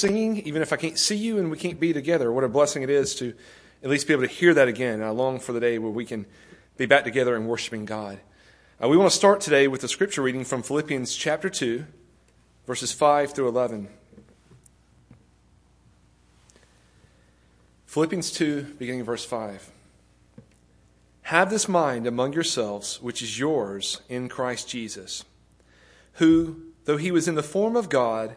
singing, even if I can't see you and we can't be together. What a blessing it is to at least be able to hear that again. I long for the day where we can be back together and worshiping God. Uh, we want to start today with a scripture reading from Philippians chapter 2, verses 5 through 11. Philippians 2, beginning verse 5. Have this mind among yourselves, which is yours in Christ Jesus, who, though he was in the form of God,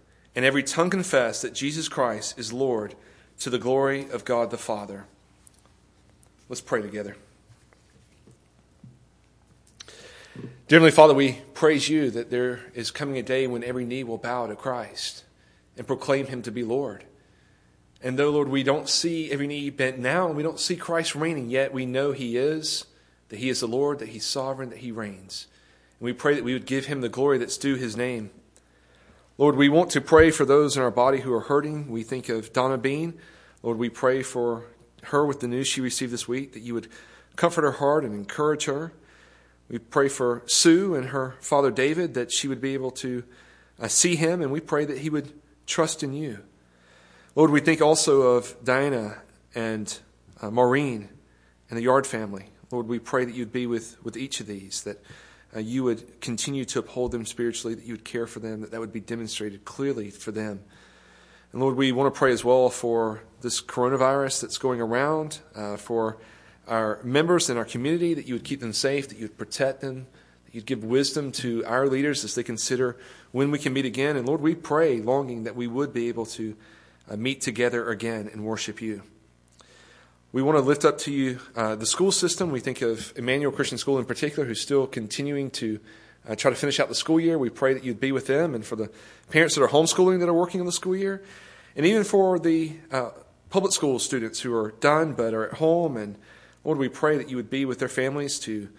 and every tongue confess that Jesus Christ is Lord to the glory of God the Father. Let's pray together. Dear Heavenly Father, we praise you that there is coming a day when every knee will bow to Christ and proclaim him to be Lord. And though, Lord, we don't see every knee bent now and we don't see Christ reigning, yet we know he is, that he is the Lord, that he's sovereign, that he reigns. And we pray that we would give him the glory that's due his name. Lord, we want to pray for those in our body who are hurting. We think of Donna Bean. Lord, we pray for her with the news she received this week, that you would comfort her heart and encourage her. We pray for Sue and her father David, that she would be able to uh, see him, and we pray that he would trust in you. Lord, we think also of Diana and uh, Maureen and the Yard family. Lord, we pray that you'd be with, with each of these, that uh, you would continue to uphold them spiritually, that you would care for them, that that would be demonstrated clearly for them. And Lord, we want to pray as well for this coronavirus that's going around, uh, for our members in our community, that you would keep them safe, that you would protect them, that you'd give wisdom to our leaders as they consider when we can meet again. And Lord, we pray, longing that we would be able to uh, meet together again and worship you. We want to lift up to you uh, the school system. We think of Emmanuel Christian School in particular, who's still continuing to uh, try to finish out the school year. We pray that you'd be with them and for the parents that are homeschooling that are working on the school year, and even for the uh, public school students who are done but are at home. And Lord, we pray that you would be with their families to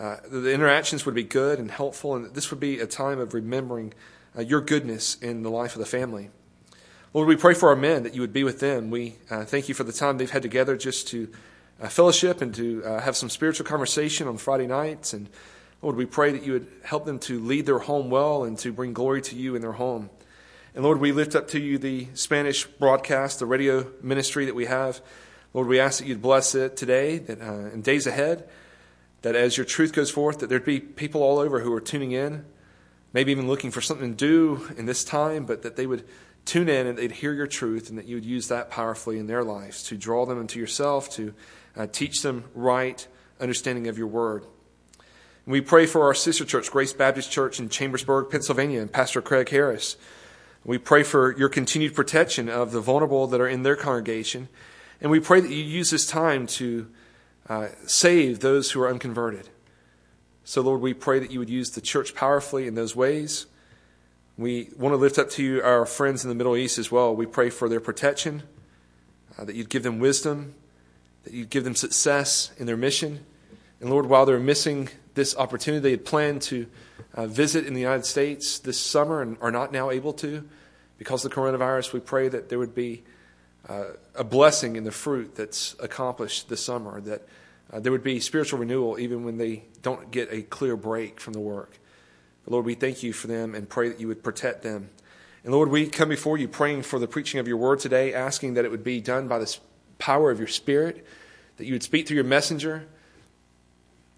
uh, the interactions would be good and helpful, and this would be a time of remembering uh, your goodness in the life of the family. Lord, we pray for our men that you would be with them. We uh, thank you for the time they've had together just to uh, fellowship and to uh, have some spiritual conversation on Friday nights. And Lord, we pray that you would help them to lead their home well and to bring glory to you in their home. And Lord, we lift up to you the Spanish broadcast, the radio ministry that we have. Lord, we ask that you'd bless it today, that uh, in days ahead, that as your truth goes forth, that there'd be people all over who are tuning in, maybe even looking for something to do in this time, but that they would tune in and they'd hear your truth and that you would use that powerfully in their lives to draw them into yourself, to uh, teach them right understanding of your word. And we pray for our sister church, Grace Baptist Church in Chambersburg, Pennsylvania, and Pastor Craig Harris. We pray for your continued protection of the vulnerable that are in their congregation. And we pray that you use this time to uh, save those who are unconverted. So, Lord, we pray that you would use the church powerfully in those ways. We want to lift up to you our friends in the Middle East as well. We pray for their protection, uh, that you'd give them wisdom, that you'd give them success in their mission. And Lord, while they're missing this opportunity, they had planned to uh, visit in the United States this summer and are not now able to because of the coronavirus. We pray that there would be uh, a blessing in the fruit that's accomplished this summer, that uh, there would be spiritual renewal even when they don't get a clear break from the work. Lord, we thank you for them and pray that you would protect them. And Lord, we come before you praying for the preaching of your word today, asking that it would be done by the power of your Spirit, that you would speak through your messenger.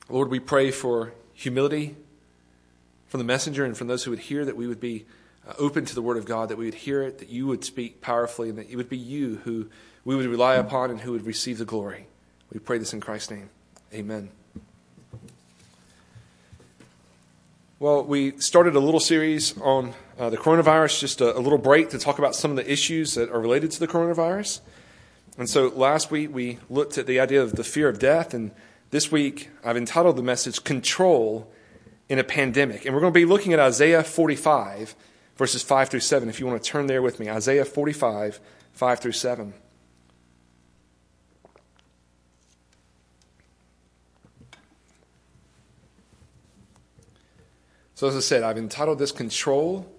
Lord, we pray for humility from the messenger and from those who would hear, that we would be uh, open to the word of God, that we would hear it, that you would speak powerfully, and that it would be you who we would rely upon and who would receive the glory. We pray this in Christ's name. Amen. Well, we started a little series on uh, the coronavirus, just a, a, little break to talk about some of the issues that are related to the coronavirus. And so last week we looked at the idea of the fear of death, and this week I've entitled the message Control in a Pandemic. And we're going to be looking at Isaiah 45, verses 5 through 7, if you want to turn there with me. Isaiah 45, 5 through 7. So, as I said, I've entitled this Control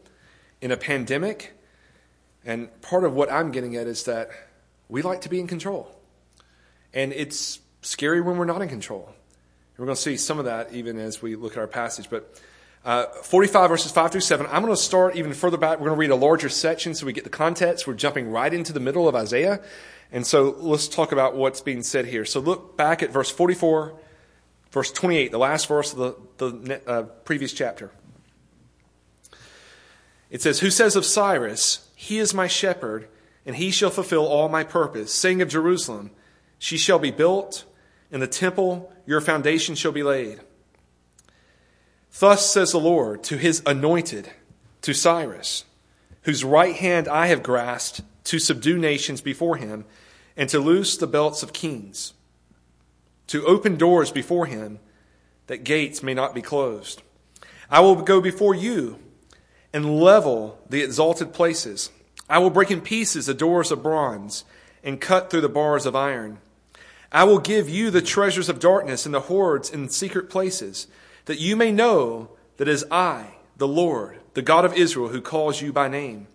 in a Pandemic. And part of what I'm getting at is that we like to be in control. And it's scary when we're not in control. And we're going to see some of that even as we look at our passage. But uh, 45 verses 5 through 7, I'm going to start even further back. We're going to read a larger section so we get the context. We're jumping right into the middle of Isaiah. And so let's talk about what's being said here. So look back at verse 44 verse 28, the last verse of the, the uh, previous chapter. It says, Who says of Cyrus, He is my shepherd, and he shall fulfill all my purpose, saying of Jerusalem, She shall be built, and the temple, your foundation shall be laid. Thus says the Lord to his anointed, to Cyrus, whose right hand I have grasped to subdue nations before him, and to loose the belts of kings to open doors before him that gates may not be closed. I will go before you and level the exalted places. I will break in pieces the doors of bronze and cut through the bars of iron. I will give you the treasures of darkness and the hoards in secret places, that you may know that it is I, the Lord, the God of Israel, who calls you by name.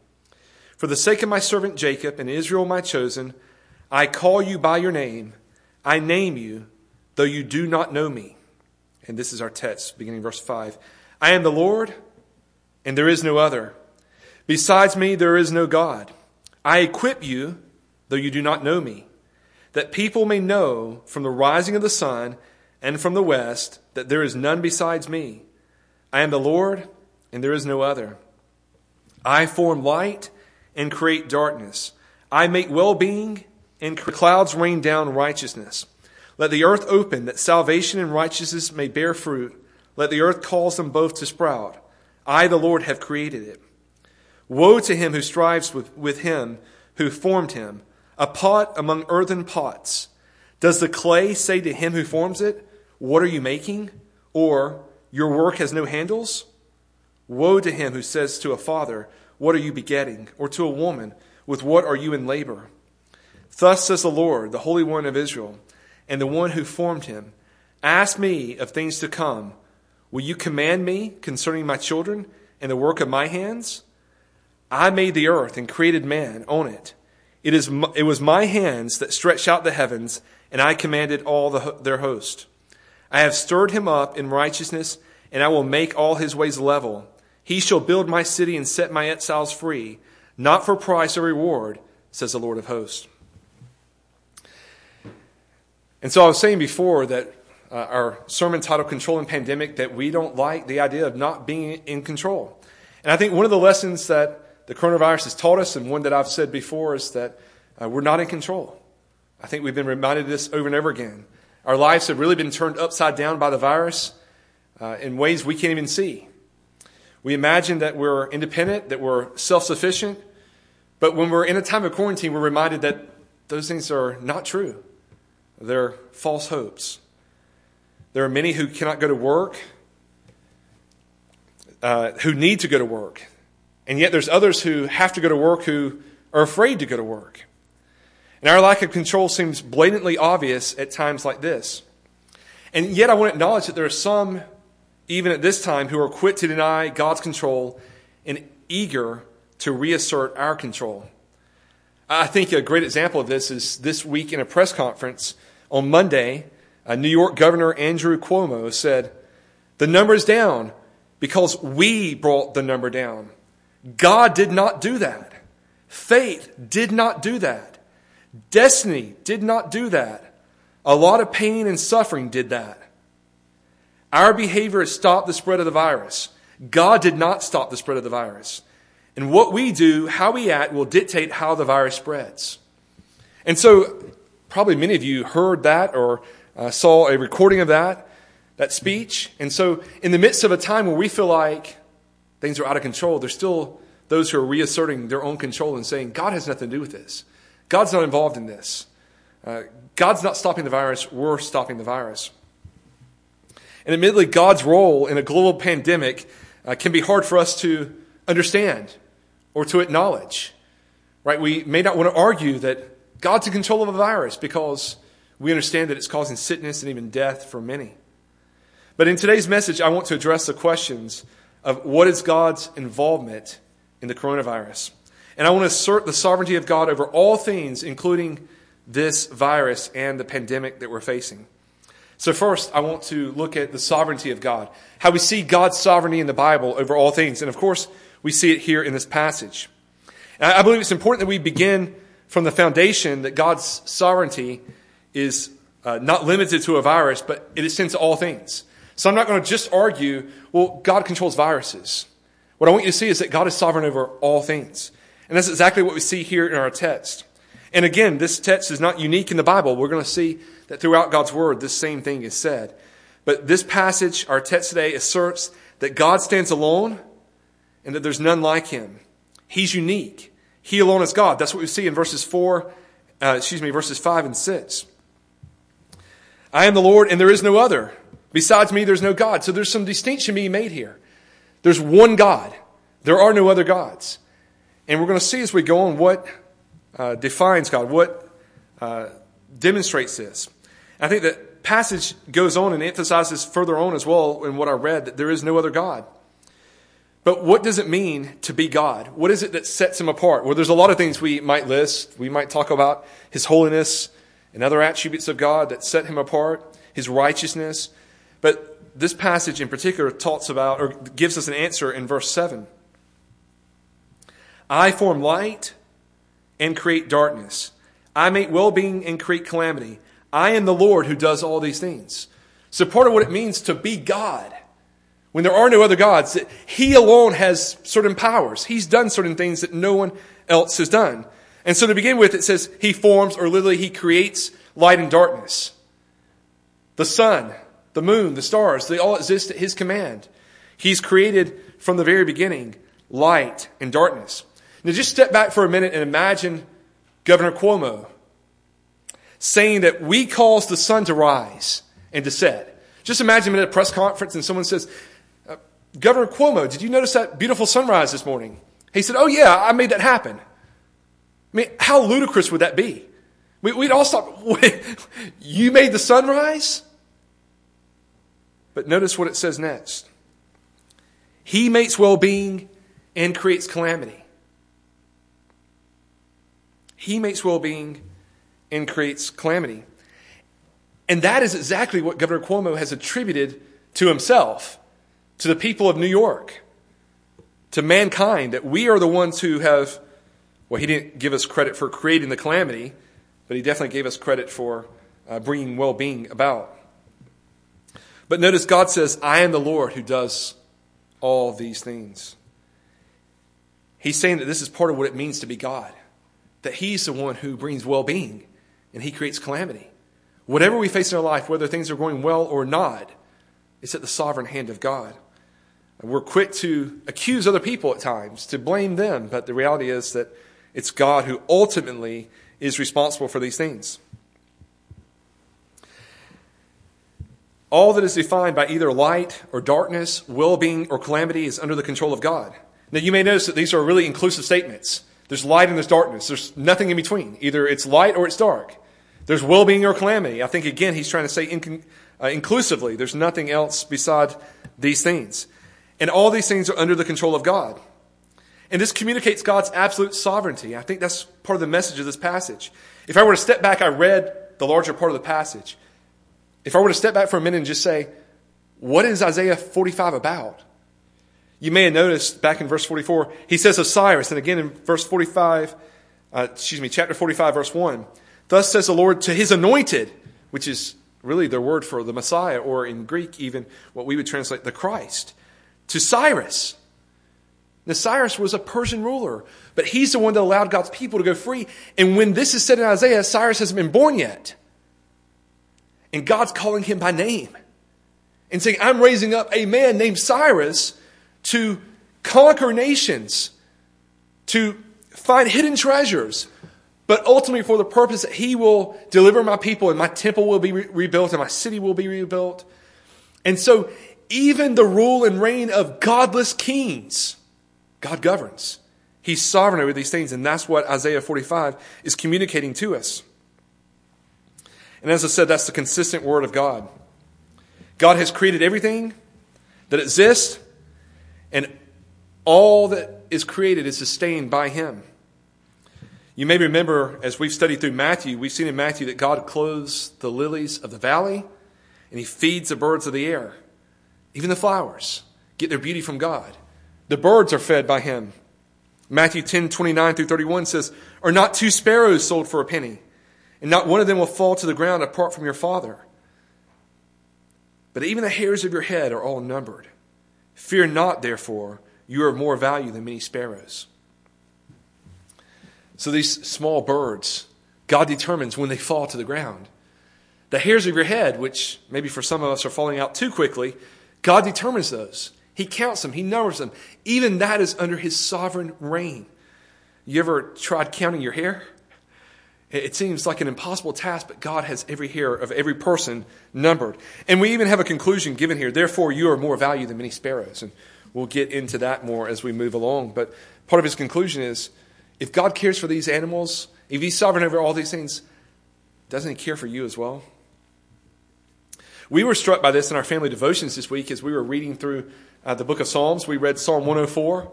For the sake of my servant Jacob and Israel my chosen, I call you by your name. I name you though you do not know me. And this is our text, beginning verse 5. I am the Lord, and there is no other. Besides me, there is no God. I equip you, though you do not know me, that people may know from the rising of the sun and from the west that there is none besides me. I am the Lord, and there is no other. I form light and create darkness. I make well being, and clouds rain down righteousness. Let the earth open, that salvation and righteousness may bear fruit. Let the earth cause them both to sprout. I, the Lord, have created it. Woe to him who strives with, with him who formed him, a pot among earthen pots. Does the clay say to him who forms it, What are you making? Or, Your work has no handles? Woe to him who says to a father, What are you begetting? Or to a woman, With what are you in labor? Thus says the Lord, the Holy One of Israel and the one who formed him. Ask me of things to come. Will you command me concerning my children and the work of my hands? I made the earth and created man on it. It, is, it was my hands that stretched out the heavens, and I commanded all the, their host. I have stirred him up in righteousness, and I will make all his ways level. He shall build my city and set my exiles free, not for price or reward, says the Lord of hosts. And so I was saying before that uh, our sermon title, Controlling Pandemic, that we don't like the idea of not being in control. And I think one of the lessons that the coronavirus has taught us, and one that I've said before, is that uh, we're not in control. I think we've been reminded of this over and over again. Our lives have really been turned upside down by the virus uh, in ways we can't even see. We imagine that we're independent, that we're self sufficient, but when we're in a time of quarantine, we're reminded that those things are not true. They're false hopes. There are many who cannot go to work, uh, who need to go to work. And yet there's others who have to go to work who are afraid to go to work. And our lack of control seems blatantly obvious at times like this. And yet I want to acknowledge that there are some, even at this time, who are quick to deny God's control and eager to reassert our control. I think a great example of this is this week in a press conference on Monday, uh, New York Governor Andrew Cuomo said, The number is down because we brought the number down. God did not do that. Faith did not do that. Destiny did not do that. A lot of pain and suffering did that. Our behavior has stopped the spread of the virus. God did not stop the spread of the virus. And what we do, how we act, will dictate how the virus spreads. And so probably many of you heard that or uh, saw a recording of that, that speech. And so, in the midst of a time where we feel like things are out of control, there's still those who are reasserting their own control and saying, God has nothing to do with this. God's not involved in this. Uh, God's not stopping the virus, we're stopping the virus. And admittedly, God's role in a global pandemic uh, can be hard for us to understand or to acknowledge. Right? We may not want to argue that God's in control of a virus because we understand that it's causing sickness and even death for many. But in today's message, I want to address the questions of what is God's involvement in the coronavirus. And I want to assert the sovereignty of God over all things, including this virus and the pandemic that we're facing. So, first, I want to look at the sovereignty of God, how we see God's sovereignty in the Bible over all things. And of course, we see it here in this passage. And I believe it's important that we begin from the foundation that God's sovereignty is uh, not limited to a virus, but it extends to all things. So, I'm not going to just argue, well, God controls viruses. What I want you to see is that God is sovereign over all things. And that's exactly what we see here in our text. And again, this text is not unique in the Bible. We're going to see that throughout God's Word, this same thing is said. But this passage, our text today, asserts that God stands alone and that there's none like him. He's unique. He alone is God. That's what we see in verses 4, uh, excuse me, verses 5 and 6. I am the Lord and there is no other. Besides me, there's no God. So there's some distinction being made here. There's one God. There are no other gods. And we're going to see as we go on what uh, defines God, what uh, demonstrates this. I think that passage goes on and emphasizes further on as well in what I read that there is no other God. But what does it mean to be God? What is it that sets him apart? Well, there's a lot of things we might list. We might talk about his holiness and other attributes of God that set him apart, his righteousness. But this passage in particular talks about or gives us an answer in verse 7. I form light and create darkness. I make well being and create calamity. I am the Lord who does all these things. So, part of what it means to be God, when there are no other gods, that He alone has certain powers. He's done certain things that no one else has done. And so, to begin with, it says He forms, or literally, He creates light and darkness. The sun, the moon, the stars, they all exist at His command. He's created from the very beginning light and darkness. Now, just step back for a minute and imagine Governor Cuomo saying that we cause the sun to rise and to set. Just imagine at a press conference and someone says, Governor Cuomo, did you notice that beautiful sunrise this morning? He said, Oh, yeah, I made that happen. I mean, how ludicrous would that be? We'd all stop. you made the sunrise? But notice what it says next. He makes well being and creates calamity. He makes well being and creates calamity. And that is exactly what Governor Cuomo has attributed to himself, to the people of New York, to mankind, that we are the ones who have, well, he didn't give us credit for creating the calamity, but he definitely gave us credit for uh, bringing well being about. But notice God says, I am the Lord who does all these things. He's saying that this is part of what it means to be God that He's the one who brings well being and He creates calamity. Whatever we face in our life, whether things are going well or not, it's at the sovereign hand of God. We're quick to accuse other people at times, to blame them, but the reality is that it's God who ultimately is responsible for these things. All that is defined by either light or darkness, well being or calamity is under the control of God. Now, you may notice that these are really inclusive statements. There's light and there's darkness. There's nothing in between. Either it's light or it's dark. There's well being or calamity. I think, again, he's trying to say uh, inclusively. There's nothing else beside these things. And all these things are under the control of God. And this communicates God's absolute sovereignty. I think that's part of the message of this passage. If I were to step back, I read the larger part of the passage. If I were to step back for a minute and just say, what is Isaiah 45 about? You may have noticed back in verse 44, he says of Cyrus, and again in verse 45, uh, excuse me, chapter 45, verse 1, Thus says the Lord to his anointed, which is really their word for the Messiah, or in Greek, even what we would translate the Christ, to Cyrus. Now, Cyrus was a Persian ruler, but he's the one that allowed God's people to go free. And when this is said in Isaiah, Cyrus hasn't been born yet. And God's calling him by name and saying, I'm raising up a man named Cyrus to conquer nations, to find hidden treasures, but ultimately for the purpose that he will deliver my people and my temple will be re- rebuilt and my city will be rebuilt. And so, even the rule and reign of godless kings, God governs. He's sovereign over these things, and that's what Isaiah 45 is communicating to us. And as I said, that's the consistent word of God. God has created everything that exists, and all that is created is sustained by Him. You may remember, as we've studied through Matthew, we've seen in Matthew that God clothes the lilies of the valley and He feeds the birds of the air. Even the flowers get their beauty from God. The birds are fed by Him. Matthew 10 29 through 31 says, Are not two sparrows sold for a penny? And not one of them will fall to the ground apart from your Father. But even the hairs of your head are all numbered. Fear not, therefore, you are of more value than many sparrows. So these small birds, God determines when they fall to the ground. The hairs of your head, which maybe for some of us are falling out too quickly, God determines those. He counts them, He numbers them. Even that is under His sovereign reign. You ever tried counting your hair? It seems like an impossible task, but God has every hair of every person numbered. And we even have a conclusion given here. Therefore, you are more valuable than many sparrows. And we'll get into that more as we move along. But part of his conclusion is if God cares for these animals, if He's sovereign over all these things, doesn't He care for you as well? We were struck by this in our family devotions this week as we were reading through uh, the book of Psalms. We read Psalm 104.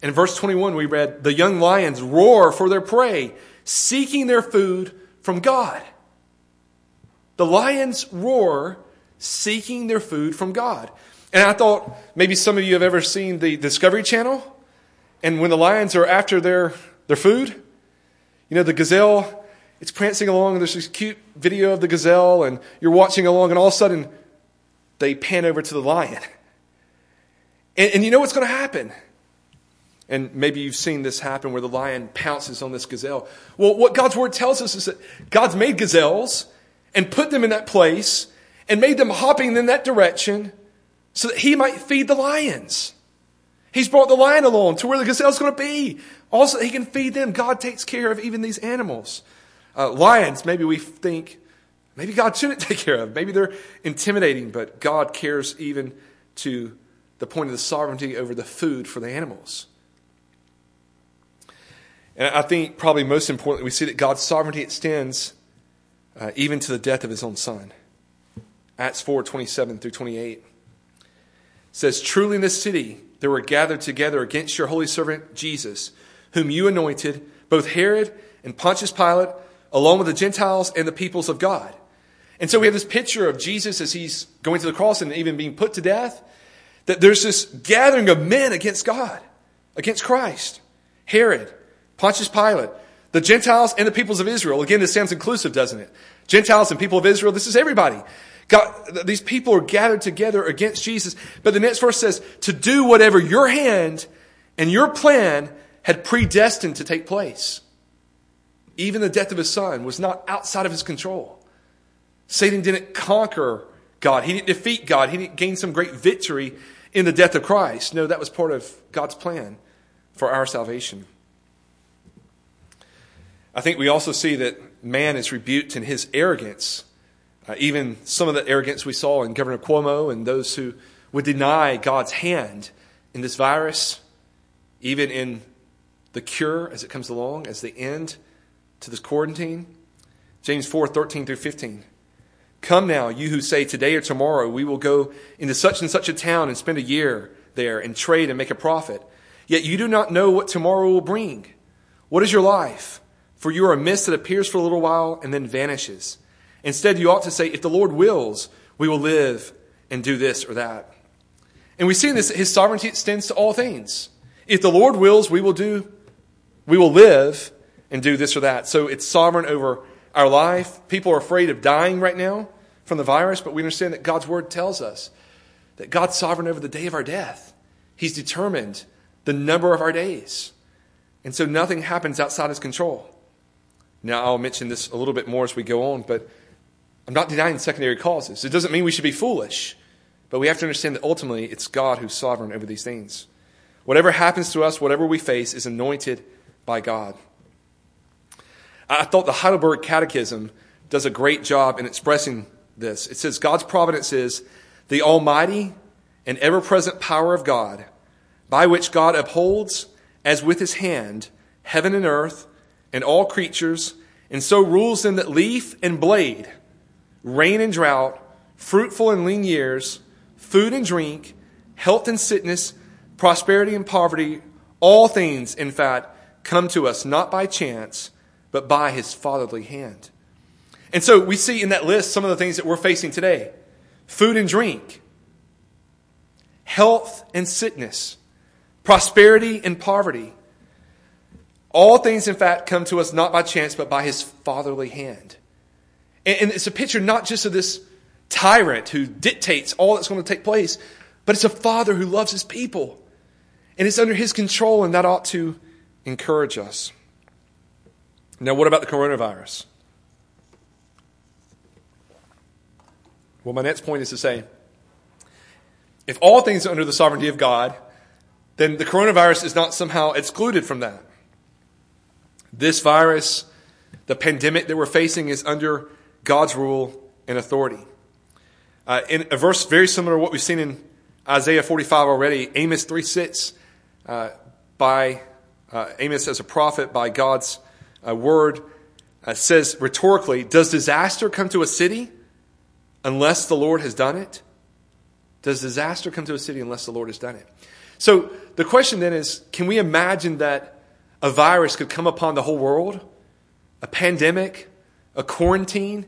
And in verse 21, we read, The young lions roar for their prey, seeking their food from God. The lions roar, seeking their food from God. And I thought maybe some of you have ever seen the Discovery Channel. And when the lions are after their their food. You know, the gazelle, it's prancing along, and there's this cute video of the gazelle, and you're watching along, and all of a sudden, they pan over to the lion. And, and you know what's going to happen? And maybe you've seen this happen where the lion pounces on this gazelle. Well, what God's word tells us is that God's made gazelles and put them in that place and made them hopping in that direction so that he might feed the lions. He's brought the lion along to where the gazelle's going to be. Also, he can feed them. God takes care of even these animals. Uh, lions, maybe we think, maybe God shouldn't take care of. Maybe they're intimidating, but God cares even to the point of the sovereignty over the food for the animals. And I think probably most importantly, we see that God's sovereignty extends uh, even to the death of his own son. Acts 4 27 through 28 says, Truly in this city there were gathered together against your holy servant Jesus whom you anointed, both Herod and Pontius Pilate, along with the Gentiles and the peoples of God. And so we have this picture of Jesus as he's going to the cross and even being put to death, that there's this gathering of men against God, against Christ. Herod, Pontius Pilate, the Gentiles and the peoples of Israel. Again, this sounds inclusive, doesn't it? Gentiles and people of Israel, this is everybody. God, these people are gathered together against Jesus. But the next verse says, to do whatever your hand and your plan had predestined to take place. Even the death of his son was not outside of his control. Satan didn't conquer God. He didn't defeat God. He didn't gain some great victory in the death of Christ. No, that was part of God's plan for our salvation. I think we also see that man is rebuked in his arrogance. Uh, even some of the arrogance we saw in Governor Cuomo and those who would deny God's hand in this virus, even in the cure as it comes along, as the end to this quarantine. James 4 13 through 15. Come now, you who say today or tomorrow we will go into such and such a town and spend a year there and trade and make a profit. Yet you do not know what tomorrow will bring. What is your life? For you are a mist that appears for a little while and then vanishes. Instead, you ought to say, if the Lord wills, we will live and do this or that. And we see in this, his sovereignty extends to all things. If the Lord wills, we will do we will live and do this or that. So it's sovereign over our life. People are afraid of dying right now from the virus, but we understand that God's word tells us that God's sovereign over the day of our death. He's determined the number of our days. And so nothing happens outside his control. Now, I'll mention this a little bit more as we go on, but I'm not denying secondary causes. It doesn't mean we should be foolish, but we have to understand that ultimately it's God who's sovereign over these things. Whatever happens to us, whatever we face, is anointed by God. I thought the Heidelberg Catechism does a great job in expressing this. It says God's providence is the almighty and ever present power of God, by which God upholds as with his hand heaven and earth and all creatures, and so rules them that leaf and blade, rain and drought, fruitful and lean years, food and drink, health and sickness, prosperity and poverty, all things, in fact, come to us not by chance, but by his fatherly hand. And so we see in that list some of the things that we're facing today food and drink, health and sickness, prosperity and poverty. All things, in fact, come to us not by chance, but by his fatherly hand. And it's a picture not just of this tyrant who dictates all that's going to take place, but it's a father who loves his people. And it's under his control, and that ought to encourage us. Now, what about the coronavirus? Well, my next point is to say if all things are under the sovereignty of God, then the coronavirus is not somehow excluded from that. This virus, the pandemic that we're facing, is under God's rule and authority. Uh, in a verse very similar to what we've seen in Isaiah 45 already, Amos 3 6, uh, by uh, Amos as a prophet, by God's uh, word, uh, says rhetorically, Does disaster come to a city unless the Lord has done it? Does disaster come to a city unless the Lord has done it? So the question then is can we imagine that a virus could come upon the whole world? A pandemic? A quarantine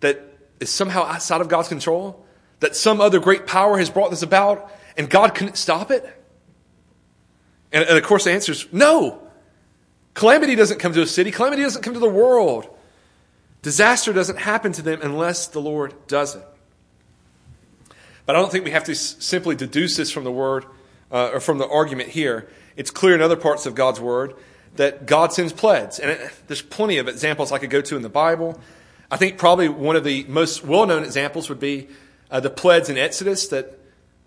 that is somehow outside of God's control? That some other great power has brought this about and God couldn't stop it? And, and of course, the answer is no. Calamity doesn't come to a city, calamity doesn't come to the world. Disaster doesn't happen to them unless the Lord does it. But I don't think we have to simply deduce this from the word uh, or from the argument here. It's clear in other parts of God's word that God sends plagues. And it, there's plenty of examples I could go to in the Bible. I think probably one of the most well known examples would be uh, the plagues in Exodus that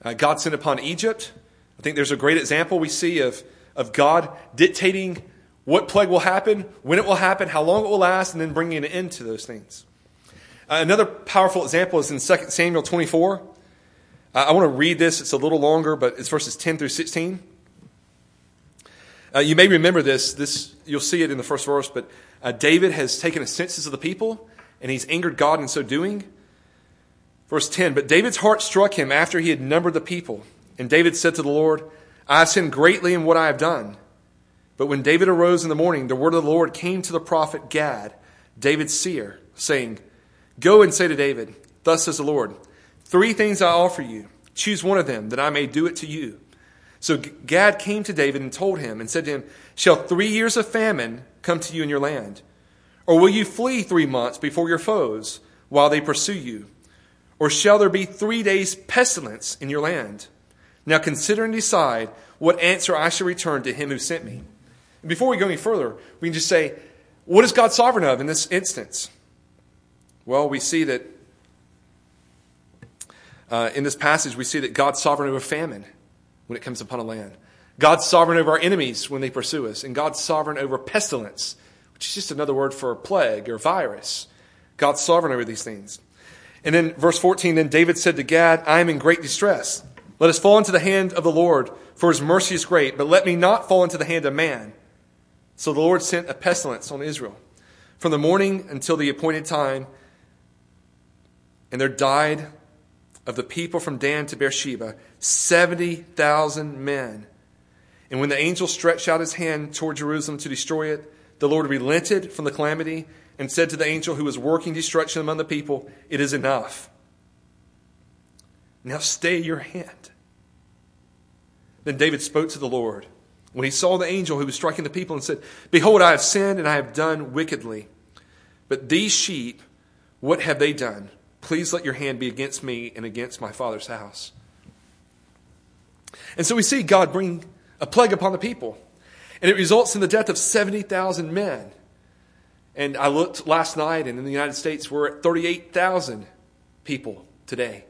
uh, God sent upon Egypt. I think there's a great example we see of, of God dictating what plague will happen, when it will happen, how long it will last, and then bringing an end to those things. Uh, another powerful example is in 2 Samuel 24. Uh, I want to read this. It's a little longer, but it's verses 10 through 16. Uh, you may remember this. This You'll see it in the first verse, but uh, David has taken a census of the people, and he's angered God in so doing. Verse 10 But David's heart struck him after he had numbered the people. And David said to the Lord, I have sinned greatly in what I have done. But when David arose in the morning, the word of the Lord came to the prophet Gad, David's seer, saying, Go and say to David, Thus says the Lord, Three things I offer you. Choose one of them, that I may do it to you. So Gad came to David and told him, and said to him, Shall three years of famine come to you in your land? Or will you flee three months before your foes while they pursue you? Or shall there be three days' pestilence in your land? Now consider and decide what answer I shall return to him who sent me. Before we go any further, we can just say, what is God sovereign of in this instance? Well, we see that uh, in this passage, we see that God's sovereign over famine when it comes upon a land. God's sovereign over our enemies when they pursue us. And God's sovereign over pestilence, which is just another word for plague or virus. God's sovereign over these things. And then verse 14, then David said to Gad, I am in great distress. Let us fall into the hand of the Lord, for his mercy is great, but let me not fall into the hand of man. So the Lord sent a pestilence on Israel from the morning until the appointed time, and there died of the people from Dan to Beersheba, 70,000 men. And when the angel stretched out his hand toward Jerusalem to destroy it, the Lord relented from the calamity and said to the angel who was working destruction among the people, It is enough. Now stay your hand. Then David spoke to the Lord when he saw the angel who was striking the people and said, Behold, I have sinned and I have done wickedly. But these sheep, what have they done? Please let your hand be against me and against my father's house. And so we see God bring a plague upon the people. And it results in the death of 70,000 men. And I looked last night, and in the United States, we're at 38,000 people today.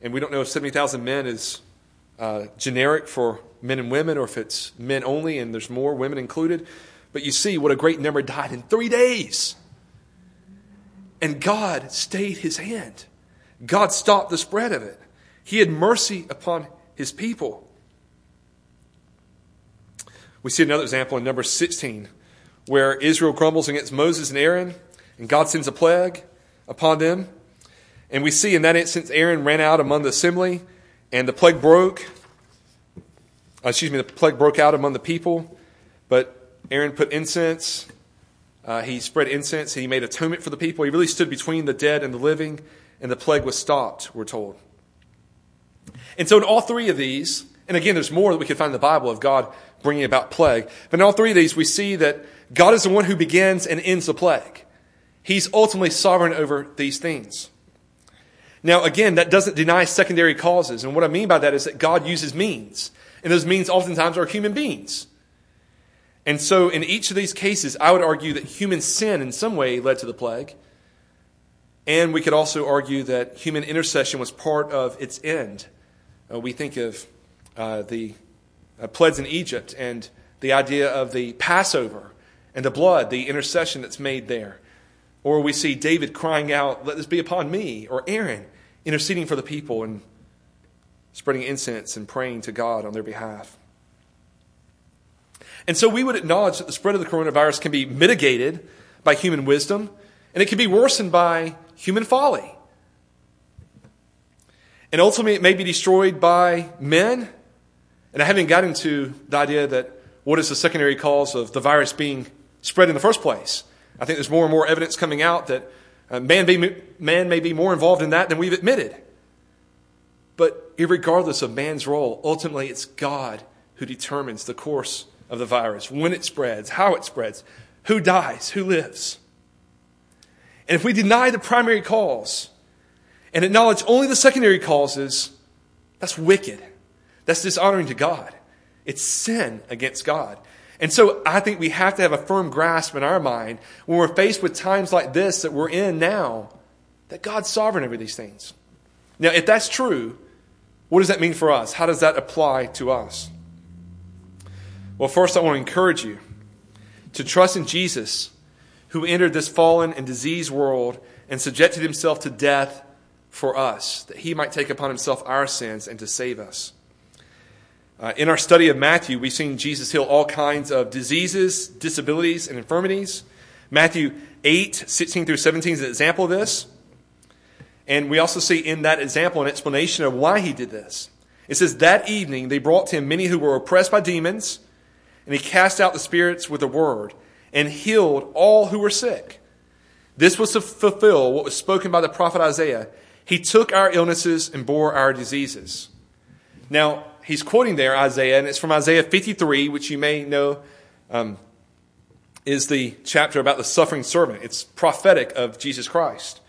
And we don't know if 70,000 men is uh, generic for men and women or if it's men only and there's more women included. But you see what a great number died in three days. And God stayed his hand. God stopped the spread of it. He had mercy upon his people. We see another example in number 16, where Israel grumbles against Moses and Aaron, and God sends a plague upon them. And we see in that instance, Aaron ran out among the assembly, and the plague broke. Uh, excuse me, the plague broke out among the people, but Aaron put incense. Uh, he spread incense. He made atonement for the people. He really stood between the dead and the living, and the plague was stopped, we're told. And so, in all three of these, and again, there's more that we can find in the Bible of God bringing about plague, but in all three of these, we see that God is the one who begins and ends the plague. He's ultimately sovereign over these things. Now, again, that doesn't deny secondary causes. And what I mean by that is that God uses means. And those means oftentimes are human beings. And so, in each of these cases, I would argue that human sin in some way led to the plague. And we could also argue that human intercession was part of its end. Uh, we think of uh, the uh, plagues in Egypt and the idea of the Passover and the blood, the intercession that's made there. Or we see David crying out, Let this be upon me, or Aaron interceding for the people and spreading incense and praying to God on their behalf. And so we would acknowledge that the spread of the coronavirus can be mitigated by human wisdom, and it can be worsened by human folly. And ultimately, it may be destroyed by men. And I haven't gotten into the idea that what is the secondary cause of the virus being spread in the first place. I think there's more and more evidence coming out that uh, man, be, man may be more involved in that than we've admitted. But regardless of man's role, ultimately it's God who determines the course of the virus, when it spreads, how it spreads, who dies, who lives. And if we deny the primary cause and acknowledge only the secondary causes, that's wicked. That's dishonoring to God. It's sin against God. And so I think we have to have a firm grasp in our mind when we're faced with times like this that we're in now that God's sovereign over these things. Now, if that's true, what does that mean for us? How does that apply to us? Well, first, I want to encourage you to trust in Jesus, who entered this fallen and diseased world and subjected himself to death for us, that he might take upon himself our sins and to save us. Uh, in our study of Matthew, we've seen Jesus heal all kinds of diseases, disabilities, and infirmities. Matthew 8, 16 through 17 is an example of this. And we also see in that example an explanation of why he did this. It says, That evening they brought to him many who were oppressed by demons, and he cast out the spirits with a word, and healed all who were sick. This was to fulfill what was spoken by the prophet Isaiah. He took our illnesses and bore our diseases. Now, he's quoting there Isaiah, and it's from Isaiah 53, which you may know um, is the chapter about the suffering servant. It's prophetic of Jesus Christ.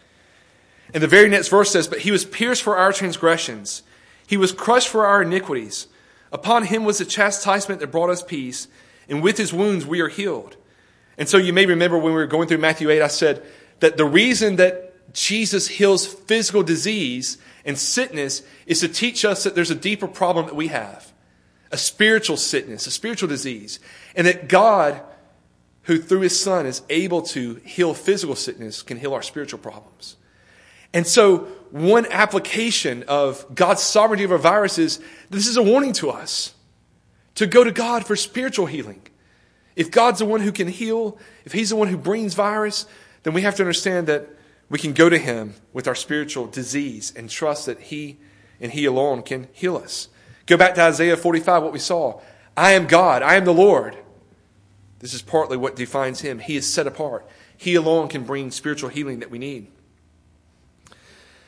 And the very next verse says, But he was pierced for our transgressions, he was crushed for our iniquities. Upon him was the chastisement that brought us peace, and with his wounds we are healed. And so you may remember when we were going through Matthew 8, I said that the reason that Jesus heals physical disease and sickness is to teach us that there's a deeper problem that we have a spiritual sickness, a spiritual disease, and that God, who through his Son is able to heal physical sickness, can heal our spiritual problems. And so, one application of God's sovereignty over viruses, this is a warning to us to go to God for spiritual healing. If God's the one who can heal, if He's the one who brings virus, then we have to understand that we can go to Him with our spiritual disease and trust that He and He alone can heal us. Go back to Isaiah 45, what we saw. I am God, I am the Lord. This is partly what defines Him. He is set apart. He alone can bring spiritual healing that we need.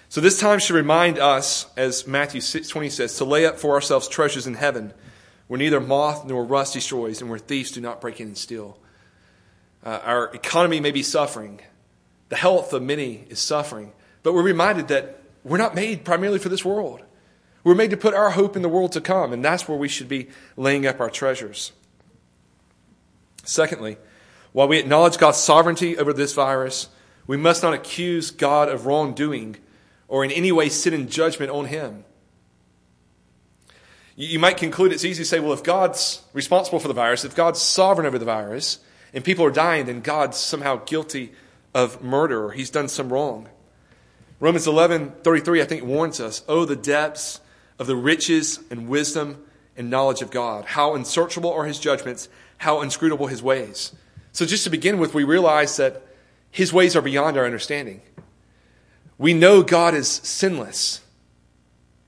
So this time should remind us, as Matthew 6:20 says, to lay up for ourselves treasures in heaven, where neither moth nor rust destroys, and where thieves do not break in and steal. Uh, our economy may be suffering, the health of many is suffering. But we're reminded that we're not made primarily for this world. We're made to put our hope in the world to come, and that's where we should be laying up our treasures. Secondly, while we acknowledge God's sovereignty over this virus, we must not accuse God of wrongdoing or in any way sit in judgment on Him. You might conclude it's easy to say, well, if God's responsible for the virus, if God's sovereign over the virus, and people are dying, then God's somehow guilty of murder or he's done some wrong. Romans 11 33, I think, warns us Oh, the depths of the riches and wisdom and knowledge of God. How unsearchable are his judgments, how inscrutable his ways. So, just to begin with, we realize that his ways are beyond our understanding. We know God is sinless,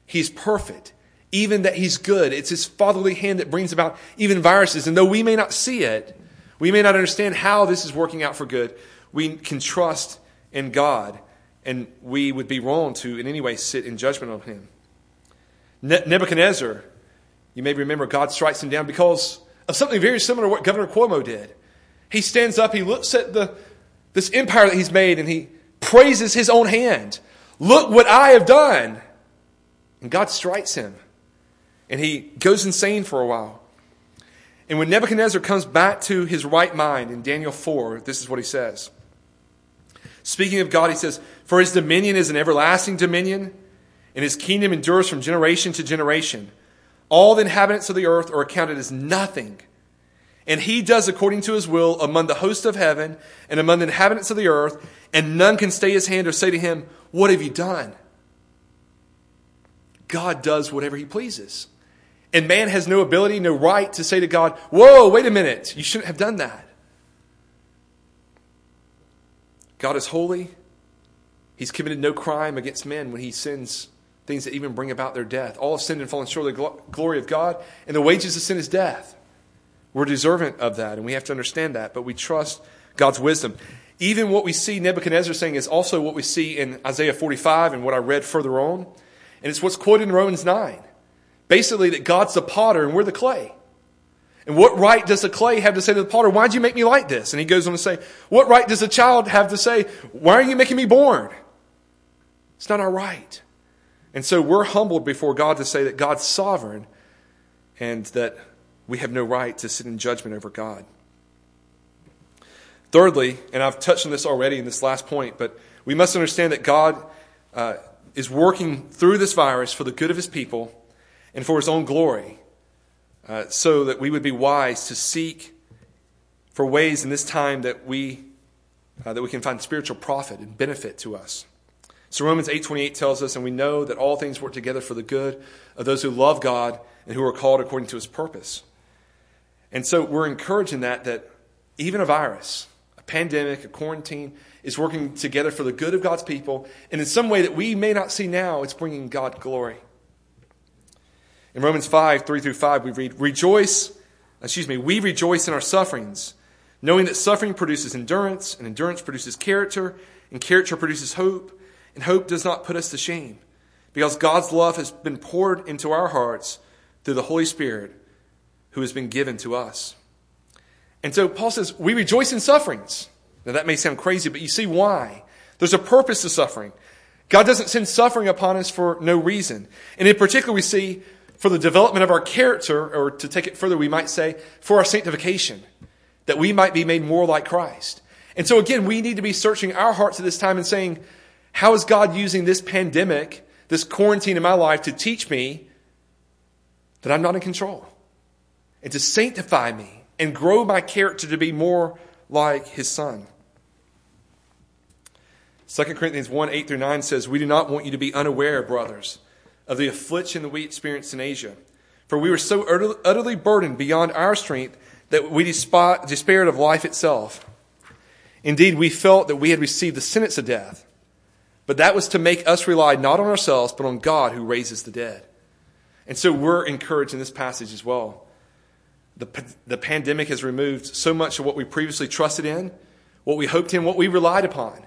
he's perfect, even that he's good. It's his fatherly hand that brings about even viruses. And though we may not see it, we may not understand how this is working out for good, we can trust in God, and we would be wrong to in any way sit in judgment on him. Nebuchadnezzar, you may remember, God strikes him down because of something very similar to what Governor Cuomo did. He stands up, he looks at the, this empire that he's made, and he praises his own hand. Look what I have done. And God strikes him. And he goes insane for a while. And when Nebuchadnezzar comes back to his right mind in Daniel 4, this is what he says. Speaking of God, he says, For his dominion is an everlasting dominion, and his kingdom endures from generation to generation. All the inhabitants of the earth are accounted as nothing. And he does according to his will among the hosts of heaven and among the inhabitants of the earth, and none can stay his hand or say to him, What have you done? God does whatever he pleases. And man has no ability, no right to say to God, Whoa, wait a minute, you shouldn't have done that. God is holy. He's committed no crime against men when he sends things that even bring about their death. All have sinned and fallen short of the glory of God, and the wages of sin is death. We're deserving of that, and we have to understand that, but we trust God's wisdom. Even what we see Nebuchadnezzar saying is also what we see in Isaiah 45 and what I read further on. And it's what's quoted in Romans 9. Basically, that God's the potter and we're the clay. And what right does the clay have to say to the potter, Why'd you make me like this? And he goes on to say, What right does a child have to say, Why are you making me born? It's not our right. And so we're humbled before God to say that God's sovereign and that we have no right to sit in judgment over God. Thirdly, and I've touched on this already in this last point, but we must understand that God uh, is working through this virus for the good of his people and for his own glory, uh, so that we would be wise to seek for ways in this time that we, uh, that we can find spiritual profit and benefit to us. So Romans 8:28 tells us and we know that all things work together for the good of those who love God and who are called according to his purpose. And so we're encouraged in that that even a virus, a pandemic, a quarantine is working together for the good of God's people and in some way that we may not see now it's bringing God glory. In Romans 5, 3 through 5, we read, Rejoice, excuse me, we rejoice in our sufferings, knowing that suffering produces endurance, and endurance produces character, and character produces hope. And hope does not put us to shame because God's love has been poured into our hearts through the Holy Spirit who has been given to us. And so Paul says, we rejoice in sufferings. Now that may sound crazy, but you see why. There's a purpose to suffering. God doesn't send suffering upon us for no reason. And in particular, we see for the development of our character, or to take it further, we might say for our sanctification, that we might be made more like Christ. And so again, we need to be searching our hearts at this time and saying, how is God using this pandemic, this quarantine in my life to teach me that I'm not in control and to sanctify me and grow my character to be more like his son? 2 Corinthians 1 8 through 9 says, We do not want you to be unaware, brothers, of the affliction that we experienced in Asia. For we were so utterly burdened beyond our strength that we despaired of life itself. Indeed, we felt that we had received the sentence of death. But that was to make us rely not on ourselves, but on God who raises the dead. And so we're encouraged in this passage as well. The, the pandemic has removed so much of what we previously trusted in, what we hoped in, what we relied upon.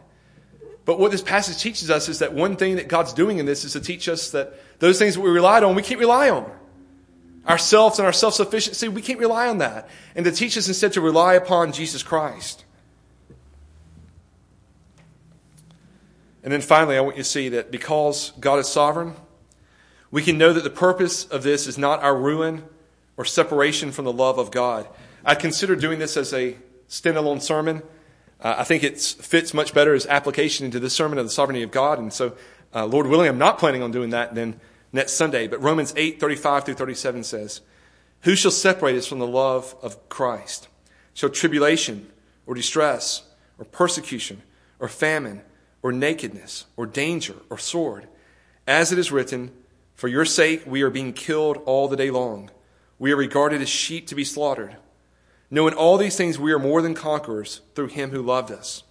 But what this passage teaches us is that one thing that God's doing in this is to teach us that those things that we relied on, we can't rely on. Ourselves and our self sufficiency, we can't rely on that. And to teach us instead to rely upon Jesus Christ. And then finally, I want you to see that because God is sovereign, we can know that the purpose of this is not our ruin or separation from the love of God. I consider doing this as a standalone sermon. Uh, I think it fits much better as application into this sermon of the sovereignty of God. And so, uh, Lord willing, I'm not planning on doing that then next Sunday. But Romans 8, 35 through 37 says, Who shall separate us from the love of Christ? Shall tribulation or distress or persecution or famine or nakedness, or danger, or sword. As it is written, For your sake we are being killed all the day long. we are regarded as sheep to be slaughtered. Knowing all these things, we are more than conquerors through him who loved us.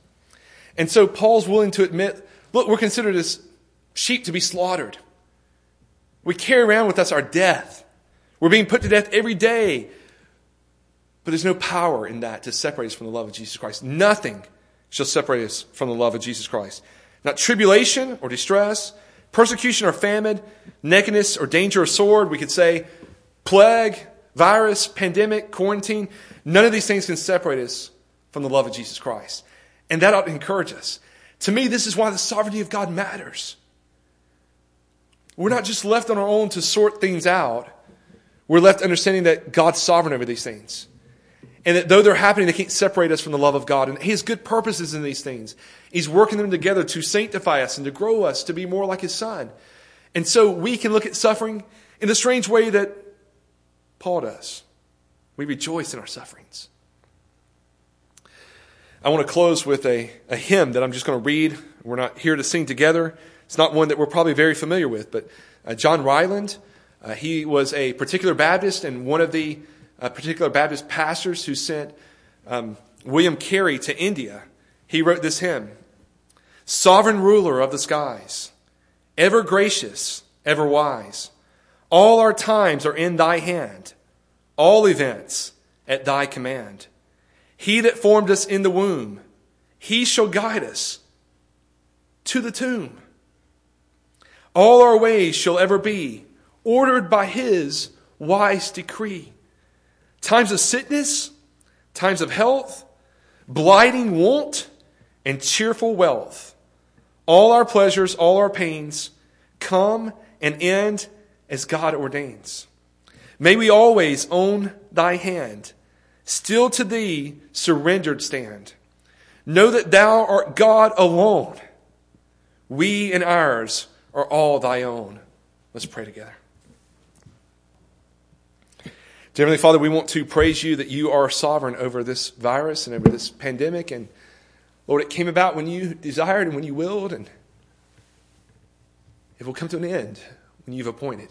And so Paul's willing to admit look, we're considered as sheep to be slaughtered. We carry around with us our death. We're being put to death every day. But there's no power in that to separate us from the love of Jesus Christ. Nothing shall separate us from the love of Jesus Christ. Not tribulation or distress, persecution or famine, nakedness or danger or sword. We could say plague, virus, pandemic, quarantine. None of these things can separate us from the love of Jesus Christ. And that ought to encourage us. To me, this is why the sovereignty of God matters. We're not just left on our own to sort things out. We're left understanding that God's sovereign over these things. And that though they're happening, they can't separate us from the love of God. And He has good purposes in these things. He's working them together to sanctify us and to grow us to be more like His Son. And so we can look at suffering in the strange way that Paul does. We rejoice in our sufferings. I want to close with a, a hymn that I'm just going to read. We're not here to sing together. It's not one that we're probably very familiar with, but uh, John Ryland, uh, he was a particular Baptist and one of the uh, particular Baptist pastors who sent um, William Carey to India. He wrote this hymn Sovereign ruler of the skies, ever gracious, ever wise, all our times are in thy hand, all events at thy command. He that formed us in the womb, he shall guide us to the tomb. All our ways shall ever be ordered by his wise decree. Times of sickness, times of health, blighting want, and cheerful wealth. All our pleasures, all our pains come and end as God ordains. May we always own thy hand still to thee surrendered stand. Know that thou art God alone. We and ours are all thy own. Let's pray together. Dear Heavenly Father, we want to praise you that you are sovereign over this virus and over this pandemic. And Lord, it came about when you desired and when you willed, and it will come to an end when you've appointed.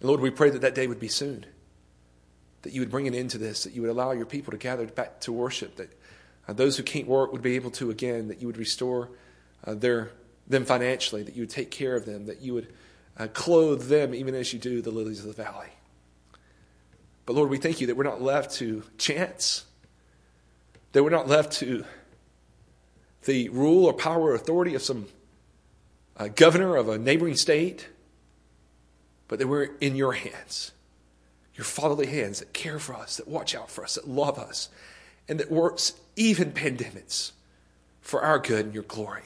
And Lord, we pray that that day would be soon that you would bring an end to this, that you would allow your people to gather back to worship, that uh, those who can't work would be able to again, that you would restore uh, their, them financially, that you would take care of them, that you would uh, clothe them even as you do the lilies of the valley. But Lord, we thank you that we're not left to chance, that we're not left to the rule or power or authority of some uh, governor of a neighboring state, but that we're in your hands your fatherly hands that care for us, that watch out for us, that love us, and that works even pandemics for our good and your glory.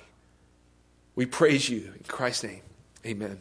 We praise you in Christ's name. Amen.